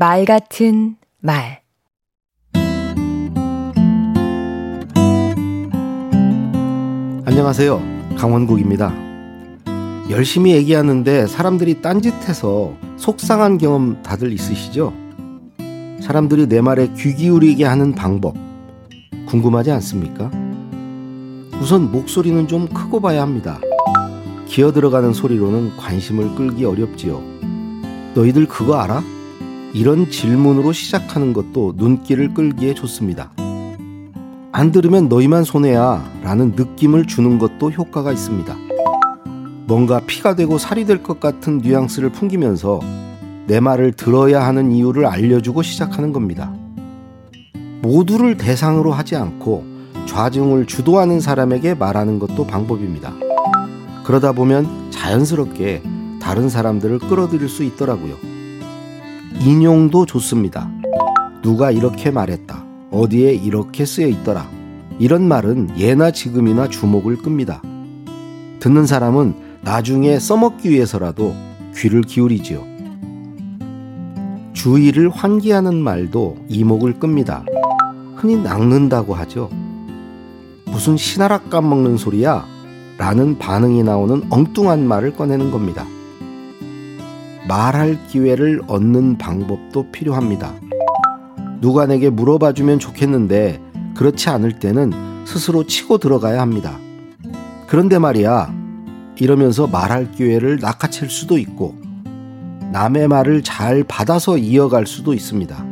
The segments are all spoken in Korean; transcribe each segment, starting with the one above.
말 같은 말 안녕하세요. 강원국입니다. 열심히 얘기하는데 사람들이 딴짓해서 속상한 경험 다들 있으시죠? 사람들이 내 말에 귀 기울이게 하는 방법 궁금하지 않습니까? 우선 목소리는 좀 크고 봐야 합니다. 기어 들어가는 소리로는 관심을 끌기 어렵지요. 너희들 그거 알아? 이런 질문으로 시작하는 것도 눈길을 끌기에 좋습니다. 안 들으면 너희만 손해야 라는 느낌을 주는 것도 효과가 있습니다. 뭔가 피가 되고 살이 될 것 같은 뉘앙스를 풍기면서 내 말을 들어야 하는 이유를 알려주고 시작하는 겁니다. 모두를 대상으로 하지 않고 좌중을 주도하는 사람에게 말하는 것도 방법입니다. 그러다 보면 자연스럽게 다른 사람들을 끌어들일 수 있더라고요. 인용도 좋습니다. 누가 이렇게 말했다. 어디에 이렇게 쓰여 있더라. 이런 말은 예나 지금이나 주목을 끕니다. 듣는 사람은 나중에 써먹기 위해서라도 귀를 기울이지요. 주의를 환기하는 말도 이목을 끕니다. 흔히 낚는다고 하죠. 무슨 신하락 까먹는 소리야? 라는 반응이 나오는 엉뚱한 말을 꺼내는 겁니다. 말할 기회를 얻는 방법도 필요합니다. 누가 내게 물어봐 주면 좋겠는데 그렇지 않을 때는 스스로 치고 들어가야 합니다. 그런데 말이야, 이러면서 말할 기회를 낚아챌 수도 있고 남의 말을 잘 받아서 이어갈 수도 있습니다.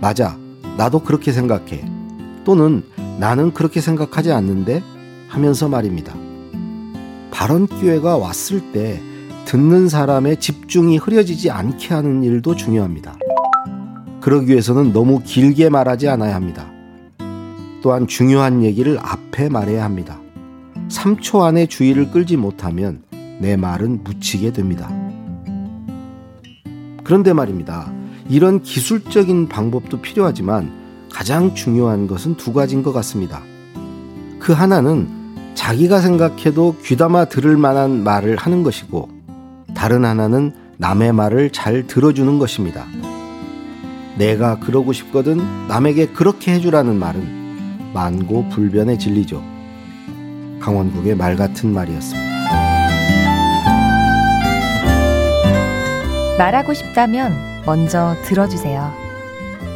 맞아. 나도 그렇게 생각해. 또는 나는 그렇게 생각하지 않는데 하면서 말입니다. 발언 기회가 왔을 때 듣는 사람의 집중이 흐려지지 않게 하는 일도 중요합니다. 그러기 위해서는 너무 길게 말하지 않아야 합니다. 또한 중요한 얘기를 앞에 말해야 합니다. 3초 안에 주의를 끌지 못하면 내 말은 묻히게 됩니다. 그런데 말입니다. 이런 기술적인 방법도 필요하지만 가장 중요한 것은 두 가지인 것 같습니다. 그 하나는 자기가 생각해도 귀담아 들을 만한 말을 하는 것이고 다른 하나는 남의 말을 잘 들어주는 것입니다. 내가 그러고 싶거든 남에게 그렇게 해주라는 말은 만고 불변의 진리죠. 강원국의 말 같은 말이었습니다. 말하고 싶다면 먼저 들어주세요.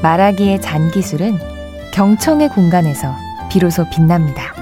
말하기의 잔기술은 경청의 공간에서 비로소 빛납니다.